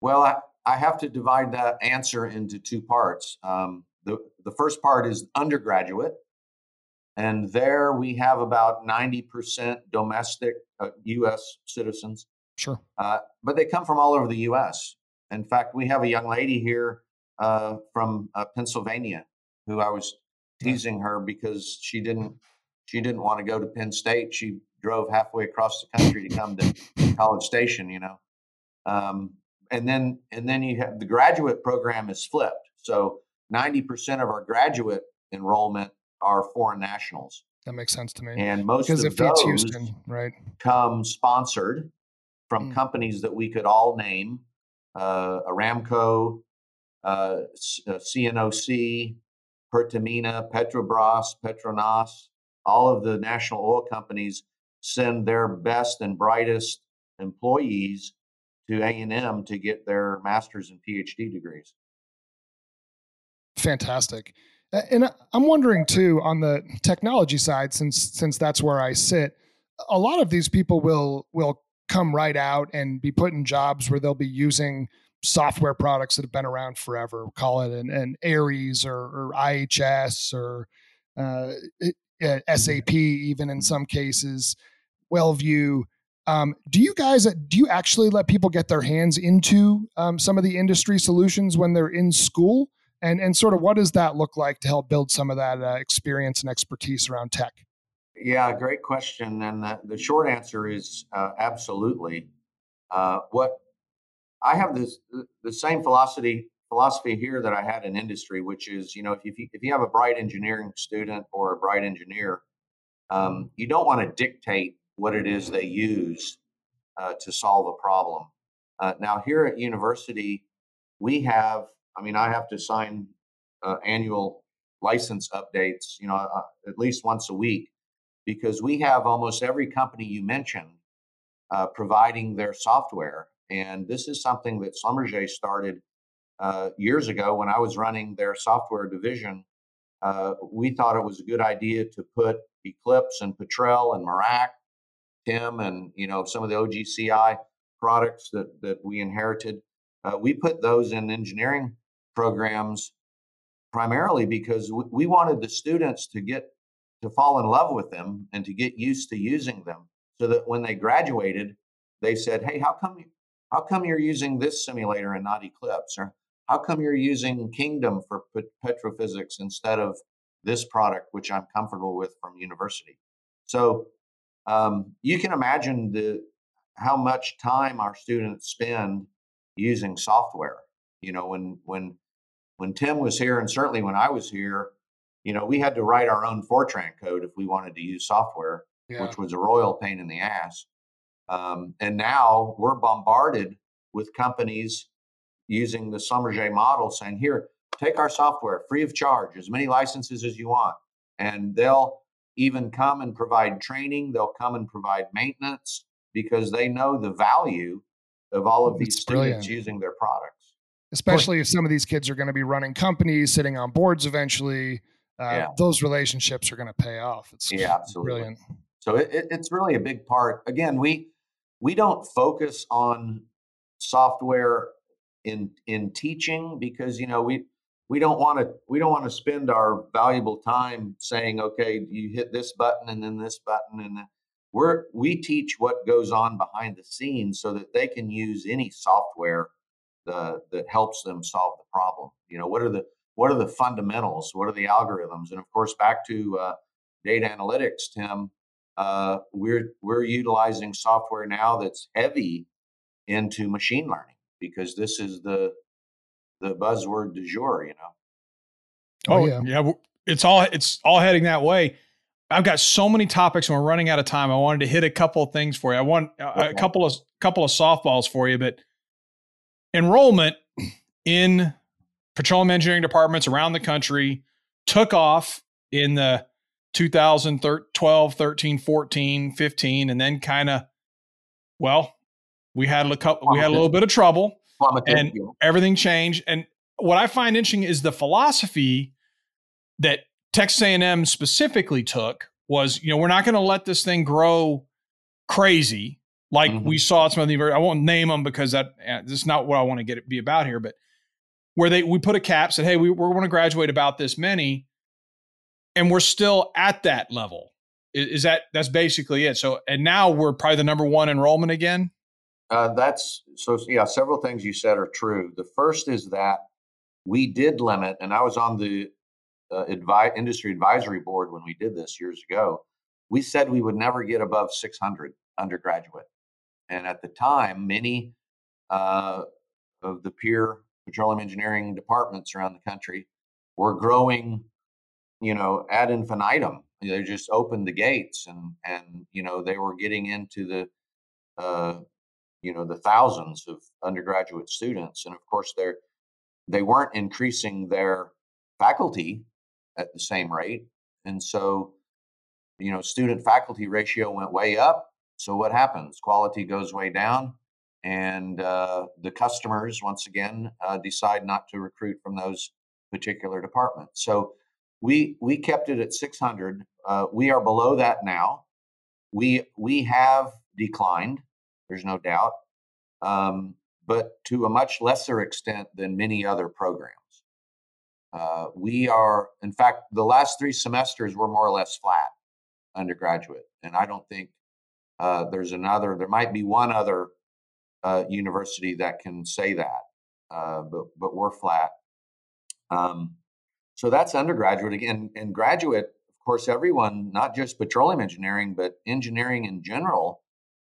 Speaker 4: Well, I, I have to divide that answer into two parts. Um, the, the first part is undergraduate. And there we have about 90% domestic uh, US citizens.
Speaker 2: Sure.
Speaker 4: Uh, but they come from all over the US. In fact, we have a young lady here uh, from uh, Pennsylvania who I was teasing her because she didn't she didn't want to go to Penn State. She drove halfway across the country to come to College Station, you know. Um, and then and then you have the graduate program is flipped. So 90% of our graduate enrollment are foreign nationals.
Speaker 2: That makes sense to me.
Speaker 4: And most because of those Houston, right? come sponsored from mm. companies that we could all name, uh, Aramco, uh, CNOOC, Pertamina, Petrobras, Petronas, all of the national oil companies send their best and brightest employees to A&M to get their master's and PhD degrees.
Speaker 2: Fantastic. And I'm wondering too on the technology side, since since that's where I sit, a lot of these people will will come right out and be put in jobs where they'll be using software products that have been around forever. Call it an, an ARIES or, or IHS or uh, SAP, even in some cases, WellView. Um, do you guys do you actually let people get their hands into um, some of the industry solutions when they're in school? And and sort of what does that look like to help build some of that uh, experience and expertise around tech?
Speaker 4: Yeah, great question. And the, the short answer is uh, absolutely. Uh, what I have this the same philosophy philosophy here that I had in industry, which is you know if you if you have a bright engineering student or a bright engineer, um, you don't want to dictate what it is they use uh, to solve a problem. Uh, now here at university, we have I mean I have to sign uh, annual license updates, you know, uh, at least once a week because we have almost every company you mentioned uh, providing their software. And this is something that Schlumberger started uh, years ago when I was running their software division. Uh, we thought it was a good idea to put Eclipse and Petrel and Merak, Tim, and you know some of the OGCI products that that we inherited. Uh, we put those in engineering programs primarily because we, we wanted the students to get to fall in love with them and to get used to using them so that when they graduated they said hey how come you how come you're using this simulator and not eclipse? or how come you're using kingdom for petrophysics instead of this product which i'm comfortable with from university? So um, you can imagine the how much time our students spend using software you know when when when tim was here and certainly when i was here you know, we had to write our own Fortran code if we wanted to use software, yeah. which was a royal pain in the ass. Um, and now we're bombarded with companies using the Schlumberger model saying, here, take our software free of charge, as many licenses as you want. And they'll even come and provide training, they'll come and provide maintenance because they know the value of all of these students using their products.
Speaker 2: Especially if some of these kids are going to be running companies, sitting on boards eventually uh, yeah. those relationships are going to pay off. It's
Speaker 4: yeah, absolutely
Speaker 2: brilliant.
Speaker 4: So it, it, it's really a big part. Again, we we don't focus on software in in teaching because you know we we don't want to we don't want to spend our valuable time saying okay you hit this button and then this button and we're we teach what goes on behind the scenes so that they can use any software the, that helps them solve the problem you know what are the what are the fundamentals? What are the algorithms? And of course, back to uh, data analytics, Tim, uh, we're we're utilizing software now that's heavy into machine learning because this is the the buzzword du jour. You know.
Speaker 3: Oh, oh yeah, yeah. It's all it's all heading that way. I've got so many topics and we're running out of time. I wanted to hit a couple of things for you. I want okay. a couple of couple of softballs for you, but enrollment in petroleum engineering departments around the country took off in the 2012, 13, 14, 15, and then kind of, well, we had a couple, we had a little bit of trouble and everything changed. And what I find interesting is the philosophy that Texas A&M specifically took was, you know, we're not going to let this thing grow crazy like mm-hmm. we saw some of the. I won't name them because that uh, this is not what I want to get it be about here. But where they we put a cap, said, hey, we, we're going to graduate about this many, and we're still at that level. Is, is, that that's basically it? So and now we're probably the number one enrollment again.
Speaker 4: Uh, that's so yeah. Several things you said are true. The first is that we did limit, and I was on the uh, advi- industry advisory board when we did this years ago. We said we would never get above 600 undergraduate, and at the time, many uh, of the peer petroleum engineering departments around the country were growing, you know, ad infinitum. They just opened the gates, and and you know they were getting into the, uh, you know, the thousands of undergraduate students, and of course they're they weren't increasing their faculty at the same rate, and so you know student faculty ratio went way up. So what happens? Quality goes way down and uh, the customers once again uh, decide not to recruit from those particular departments. So we we kept it at 600. Uh, we are below that now. We we have declined. There's no doubt, um, but to a much lesser extent than many other programs. Uh, we are, in fact, the last three semesters were more or less flat undergraduate, and I don't think uh, there's another. There might be one other uh, university that can say that, uh, but but we're flat. Um, so that's undergraduate again, and graduate. Of course, everyone, not just petroleum engineering, but engineering in general,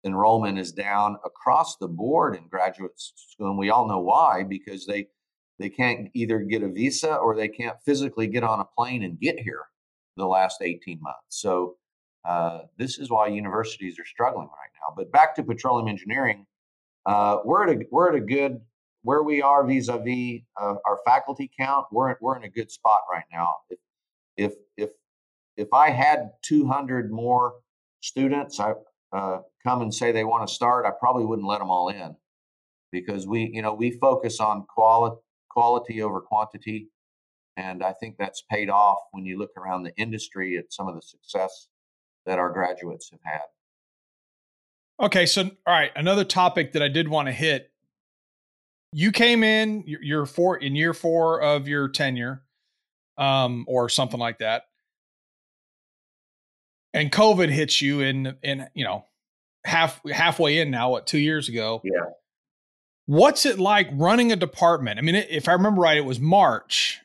Speaker 4: enrollment is down across the board in graduate school, and we all know why because they they can't either get a visa or they can't physically get on a plane and get here the last 18 months. So uh, this is why universities are struggling right now. But back to petroleum engineering, uh, we're at a we're at a good where we are vis-a-vis uh, our faculty count. We're we're in a good spot right now. If if if if I had 200 more students, I uh, come and say they want to start, I probably wouldn't let them all in because we you know we focus on quality quality over quantity. And I think that's paid off when you look around the industry at some of the success that our graduates have had.
Speaker 3: Okay, so all right, another topic that I did want to hit. You came in, you're four in year four of your tenure, um, or something like that, and COVID hits you in in you know half halfway in now. What two years ago?
Speaker 4: Yeah.
Speaker 3: What's it like running a department? I mean, if I remember right, it was March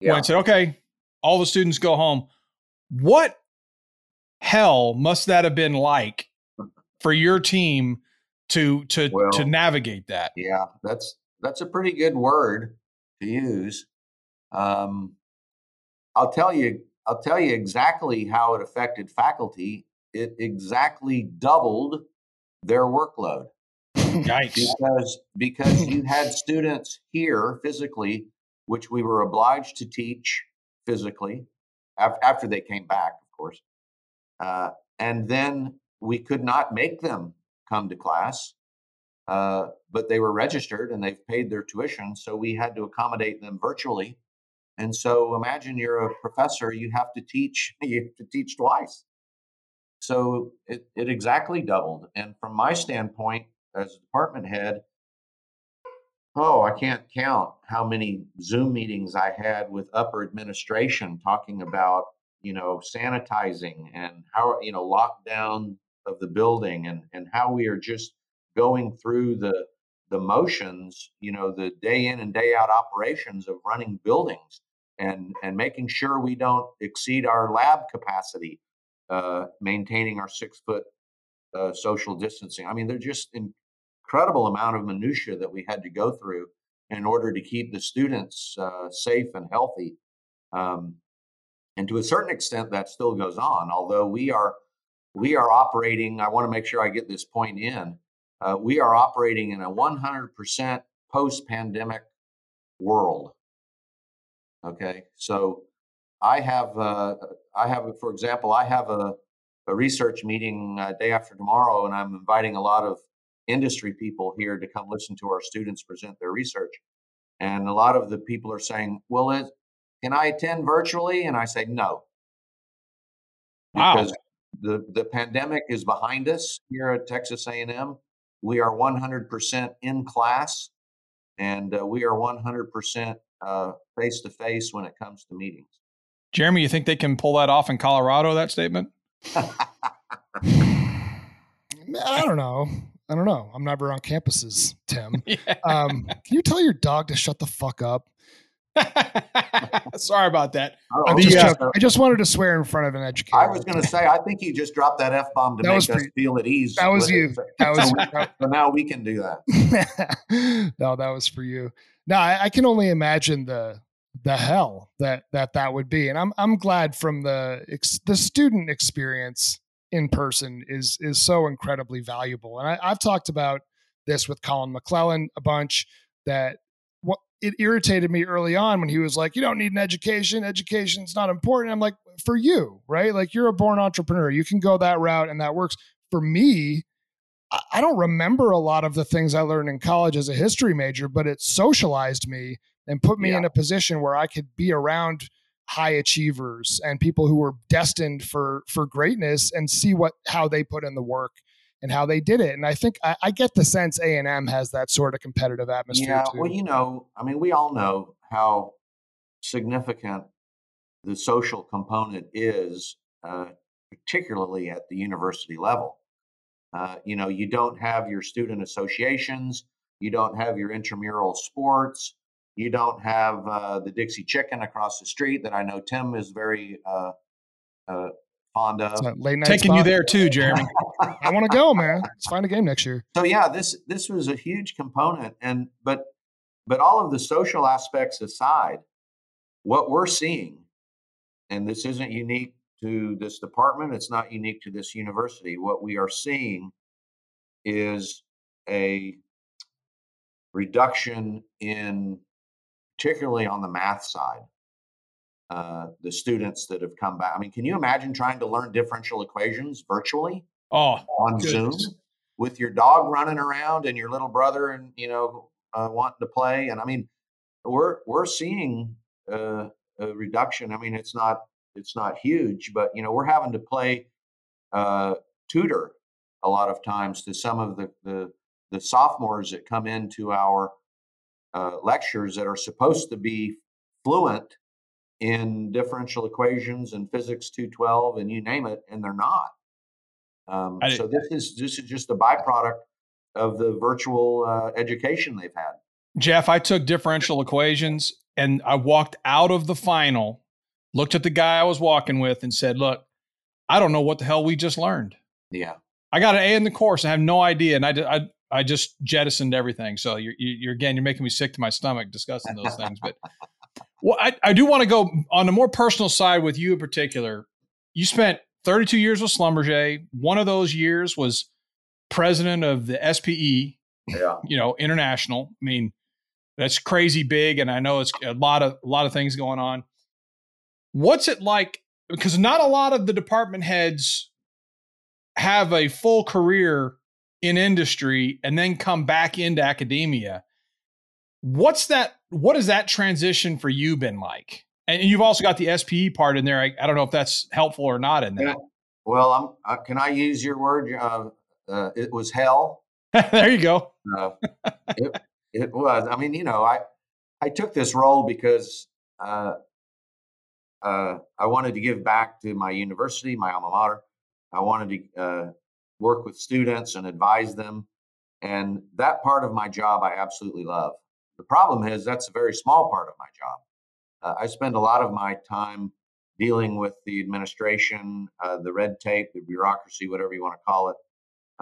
Speaker 3: yeah. when I said, okay, all the students go home. What hell must that have been like for your team to to well, to navigate that?
Speaker 4: Yeah, that's that's a pretty good word to use. Um, I'll tell you, I'll tell you exactly how it affected faculty. It exactly doubled their workload.
Speaker 3: Yikes.
Speaker 4: because because you had students here physically, which we were obliged to teach physically after they came back, of course. Uh, and then we could not make them come to class, uh, but they were registered and they've paid their tuition, so we had to accommodate them virtually. And so imagine you're a professor, you have to teach, you have to teach twice. So it, it exactly doubled. And from my standpoint, as a department head, oh, I can't count how many Zoom meetings I had with upper administration talking about, you know, sanitizing and how, you know, lockdown of the building and, and how we are just going through the the motions, you know, the day in and day out operations of running buildings and and making sure we don't exceed our lab capacity, uh, maintaining our six foot uh, social distancing. I mean, they're just in, incredible amount of minutia that we had to go through in order to keep the students uh, safe and healthy. Um, and to a certain extent, that still goes on. Although we are we are operating, I want to make sure I get this point in. Uh, we are operating in a 100% post-pandemic world. Okay, so I have uh, I have for example I have a a research meeting uh, day after tomorrow, and I'm inviting a lot of industry people here to come listen to our students present their research. And a lot of the people are saying, well, it, can I attend virtually? And I say, no.
Speaker 3: Wow. Because
Speaker 4: the, the pandemic is behind us here at Texas A&M. We are 100% in class and uh, we are 100% face to face when it comes to meetings.
Speaker 3: Jeremy, you think they can pull that off in Colorado, that statement?
Speaker 2: I don't know. I don't know. I'm never on campuses, Tim. yeah. um, can you tell your dog to shut the fuck up?
Speaker 3: Sorry about that.
Speaker 2: Oh, just yeah. I just wanted to swear in front of an educator.
Speaker 4: I was going to say, I think you just dropped that f bomb to that make us feel at ease.
Speaker 2: That was you. That was.
Speaker 4: so now we can do that.
Speaker 2: no, that was for you. No, I, I, can only imagine the the hell that that that would be, and I'm I'm glad from the ex, the student experience in person is is so incredibly valuable. And I, I've talked about this with Collin McLelland a bunch that it irritated me early on when he was like, you don't need an education. Education's not important. I'm like, for you, right? Like you're a born entrepreneur. You can go that route and that works. For me, I don't remember a lot of the things I learned in college as a history major, but it socialized me and put me yeah. in a position where I could be around high achievers and people who were destined for for greatness and see what how they put in the work and how they did it. And I think I, I get the sense A and M has that sort of competitive atmosphere.
Speaker 4: Yeah,
Speaker 2: too.
Speaker 4: well, you know, I mean, we all know how significant the social component is, uh, particularly at the university level. Uh, you know, you don't have your student associations, you don't have your intramural sports, you don't have uh, the Dixie Chicken across the street that I know Tim is very uh, uh, fond of.
Speaker 2: late night
Speaker 3: Taking
Speaker 2: spot.
Speaker 3: you there too, Jeremy.
Speaker 2: I want to go, man. Let's find a game next year.
Speaker 4: so yeah, this this was a huge component, and but but all of the social aspects aside, what we're seeing, and this isn't unique to this department, it's not unique to this university. What we are seeing is a reduction in, particularly on the math side, uh, the students that have come back. I mean, can you imagine trying to learn differential equations virtually
Speaker 3: Oh,
Speaker 4: on Zoom with your dog running around and your little brother and you know uh, wanting to play? And I mean, we're we're seeing uh, a reduction. I mean, it's not it's not huge, but you know, we're having to play uh, tutor a lot of times to some of the the, the sophomores that come into our uh, lectures that are supposed to be fluent in differential equations and physics 212 and you name it, and they're not. Um, so this is this is just a byproduct of the virtual uh, education they've had.
Speaker 3: Jeff, I took differential equations and I walked out of the final, looked at the guy I was walking with, and said, Look, I don't know what the hell we just learned.
Speaker 4: Yeah.
Speaker 3: I got an A in the course. I have no idea. And I, I, I just jettisoned everything. So you're, you- you're, again, you're making me sick to my stomach discussing those things. But well, I, I do want to go on the more personal side with you in particular. You spent 32 years with Schlumberger. One of those years was president of the SPE,
Speaker 4: Yeah.
Speaker 3: you know, international. I mean, that's crazy big, and I know it's a lot of a lot of things going on. What's it like? Because not a lot of the department heads have a full career in industry and then come back into academia. What's that? What has that transition for you been like? And you've also got the SPE part in there. I, I don't know if that's helpful or not in that.
Speaker 4: Well, I'm, uh, can I use your word? Uh, uh, it was hell.
Speaker 3: there you go.
Speaker 4: Uh, it, it was. I mean, you know, I I took this role because uh, uh, I wanted to give back to my university, my alma mater. I wanted to uh, work with students and advise them, and that part of my job I absolutely love. The problem is that's a very small part of my job. Uh, I spend a lot of my time dealing with the administration, uh, the red tape, the bureaucracy, whatever you want to call it.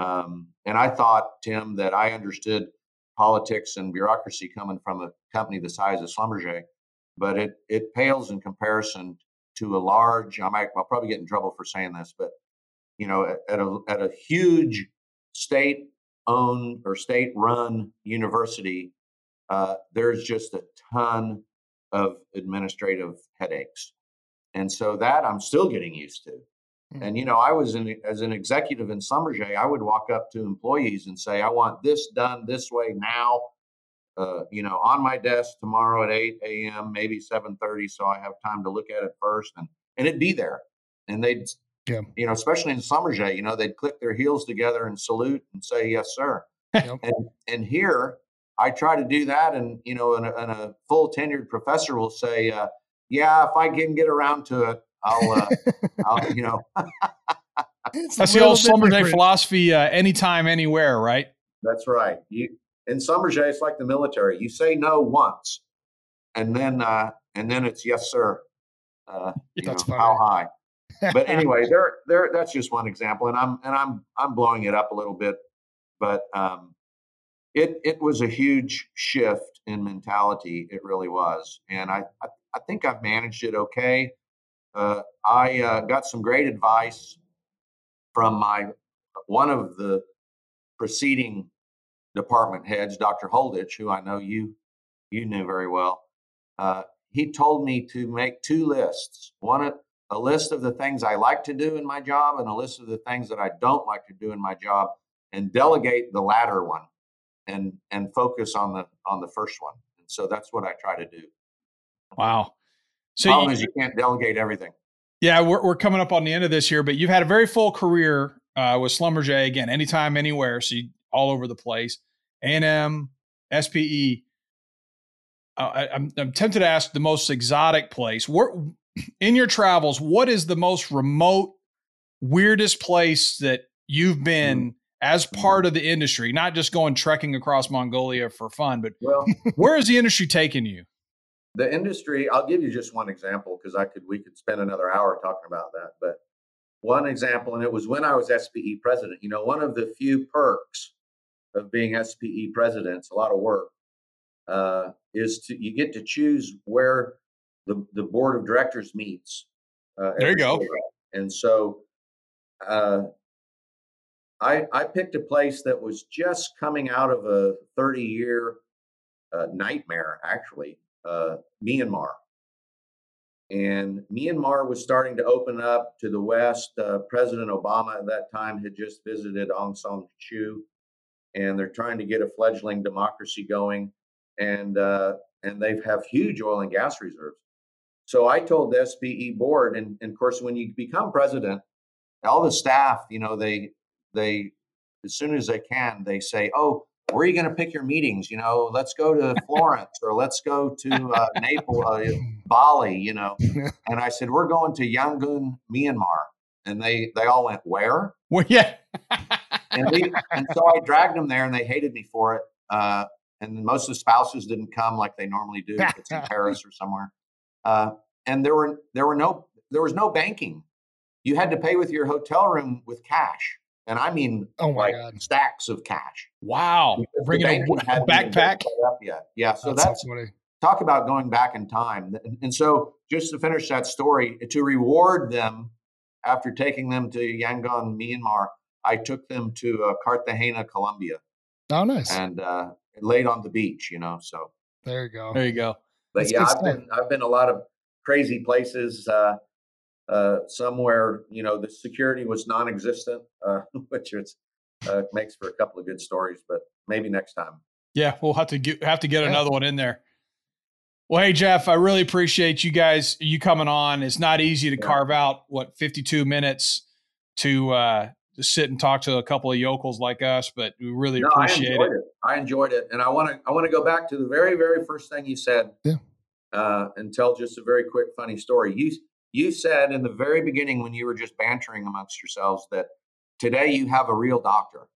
Speaker 4: Um, and I thought, Tim, that I understood politics and bureaucracy coming from a company the size of Schlumberger, but it it pales in comparison to a large. I might I'll probably get in trouble for saying this, but you know, at, a at a huge state-owned or state-run university, uh, there's just a ton of administrative headaches, and so that I'm still getting used to. And you know, I was in as an executive in Schlumberger, I would walk up to employees and say, "I want this done this way now." Uh, you know, on my desk tomorrow at 8 a.m., maybe 7:30, so I have time to look at it first, and and it'd be there. And they'd,
Speaker 2: Yeah.
Speaker 4: you know, especially in Schlumberger, you know, they'd click their heels together and salute and say, "Yes, sir."
Speaker 2: Yep.
Speaker 4: And and here, I try to do that, and you know, and a, and a full tenured professor will say, uh, "Yeah, if I can get around to it, I'll, uh, I'll you know."
Speaker 3: That's the old
Speaker 2: little bit different.
Speaker 3: philosophy: uh, anytime, anywhere. Right?
Speaker 4: That's right. You in Schlumberger, it's like the military. You say no once, and then uh, and then it's yes, sir. Uh,
Speaker 2: That's
Speaker 4: know, how high? But anyway, there there that's just one example, and I'm and I'm I'm blowing it up a little bit, but um, it it was a huge shift in mentality. It really was, and I I, I think I've managed it okay. Uh, I uh, got some great advice from my one of the preceding department heads, Dr. Holditch, who I know you you knew very well. Uh, he told me to make two lists: one a, a list of the things I like to do in my job, and a list of the things that I don't like to do in my job, and delegate the latter one, and and focus on the on the first one. And so that's what I try to do.
Speaker 3: Wow.
Speaker 4: So problem you, is you can't delegate everything.
Speaker 3: Yeah, we're we're coming up on the end of this here, but you've had a very full career uh, with Schlumberger again, anytime, anywhere, so you, all over the place. A&M, SPE. Uh, I, I'm, I'm tempted to ask the most exotic place. Where in your travels, what is the most remote, weirdest place that you've been mm-hmm. As part of the industry? Not just going trekking across Mongolia for fun, but well, where is the industry taking you?
Speaker 4: The industry. I'll give you just one example because I could we could spend another hour talking about that, but one example, and it was when I was SPE president. You know, one of the few perks of being SPE president, it's a lot of work, uh, is to you get to choose where the, the board of directors meets.
Speaker 3: Uh, there you go.
Speaker 4: And so uh, I, I picked a place that was just coming out of a 30 year uh, nightmare, actually, uh, Myanmar. And Myanmar was starting to open up to the West. Uh, President Obama at that time had just visited Aung San Suu Kyi, and they're trying to get a fledgling democracy going. And uh, and they have huge oil and gas reserves. So I told the SPE board, and, and of course, when you become president, all the staff, you know, they they as soon as they can, they say, "Oh, where are you going to pick your meetings? You know, let's go to Florence or let's go to uh, Naples, uh, Bali." You know, and I said, "We're going to Yangon, Myanmar," and they they all went, "Where?"
Speaker 3: Well, yeah.
Speaker 4: and, we, and so I dragged them there, and they hated me for it. Uh, and most of the spouses didn't come like they normally do. if It's in Paris or somewhere. Uh, and there were there were no there was no banking. You had to pay with your hotel room with cash, and I mean
Speaker 2: oh my
Speaker 4: like
Speaker 2: God.
Speaker 4: stacks of cash.
Speaker 3: Wow, bringing a, a backpack.
Speaker 4: Yeah, yeah. So that's, that's talk about going back in time. And so, just to finish that story, to reward them after taking them to Yangon, Myanmar, I took them to uh, Cartagena, Colombia.
Speaker 2: Oh, nice.
Speaker 4: And uh, laid on the beach, you know. So
Speaker 2: there you go.
Speaker 3: There you go.
Speaker 4: But That's yeah, I've been I've been a lot of crazy places. Uh, uh, somewhere, you know, the security was non-existent, uh, which is, uh, makes for a couple of good stories. But maybe next time.
Speaker 3: Yeah, we'll have to get have to get yeah. another one in there. Well, hey Jeff, I really appreciate you guys you coming on. It's not easy to yeah. carve out what 52 minutes to uh, to sit and talk to a couple of yokels like us, but we really no, appreciate
Speaker 4: I it. it. I enjoyed it, and I want to I want to go back to the very very first thing you said,
Speaker 2: yeah.
Speaker 4: uh, and tell just a very quick funny story. You you said in the very beginning when you were just bantering amongst yourselves that today you have a real doctor.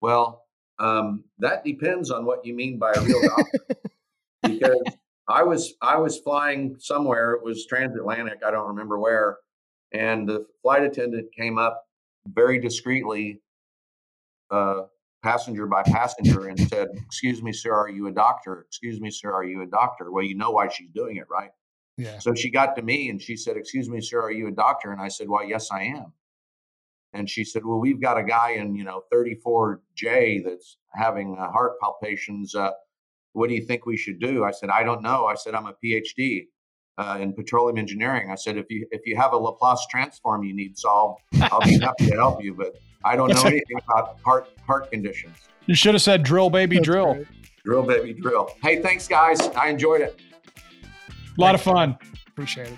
Speaker 4: Well, um, that depends on what you mean by a real doctor, because I was I was flying somewhere. It was transatlantic. I don't remember where, and the flight attendant came up very discreetly, uh, passenger by passenger, and said, Excuse me, sir, are you a doctor? Excuse me, sir, are you a doctor? Well, you know why she's doing it, right?
Speaker 2: Yeah.
Speaker 4: So she got to me and she said, Excuse me, sir, are you a doctor? And I said, Well, yes, I am. And she said, Well, we've got a guy in, you know, 34J that's having uh, heart palpitations. Uh, what do you think we should do? I said, I don't know. I said, I'm a PhD uh, in petroleum engineering. I said, if you if you have a Laplace transform you need solved, I'll be happy to help you. But I don't know anything about heart heart conditions.
Speaker 3: You should have said drill, baby, That's drill. Great.
Speaker 4: Drill, baby, drill. Hey, thanks, guys. I enjoyed it.
Speaker 3: A lot of fun.
Speaker 2: Appreciate it.